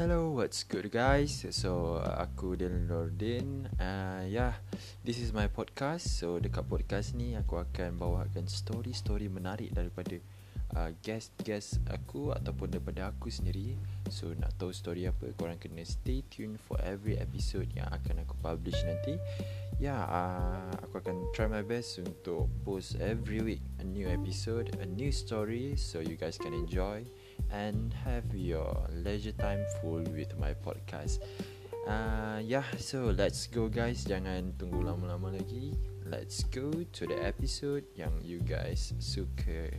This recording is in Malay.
Hello, what's good guys? So, uh, aku Dylan Nordin. Uh, Yeah, this is my podcast. So, dekat podcast ni aku akan bawakan story-story menarik daripada uh, guest-guest aku Ataupun daripada aku sendiri. So, nak tahu story apa, korang kena stay tune for every episode yang akan aku publish nanti. Ya, yeah, uh, aku akan try my best untuk post every week a new episode, a new story So, you guys can enjoy and have your leisure time full with my podcast. Uh, yeah, so let's go guys. Jangan tunggu lama-lama lagi. Let's go to the episode yang you guys suka.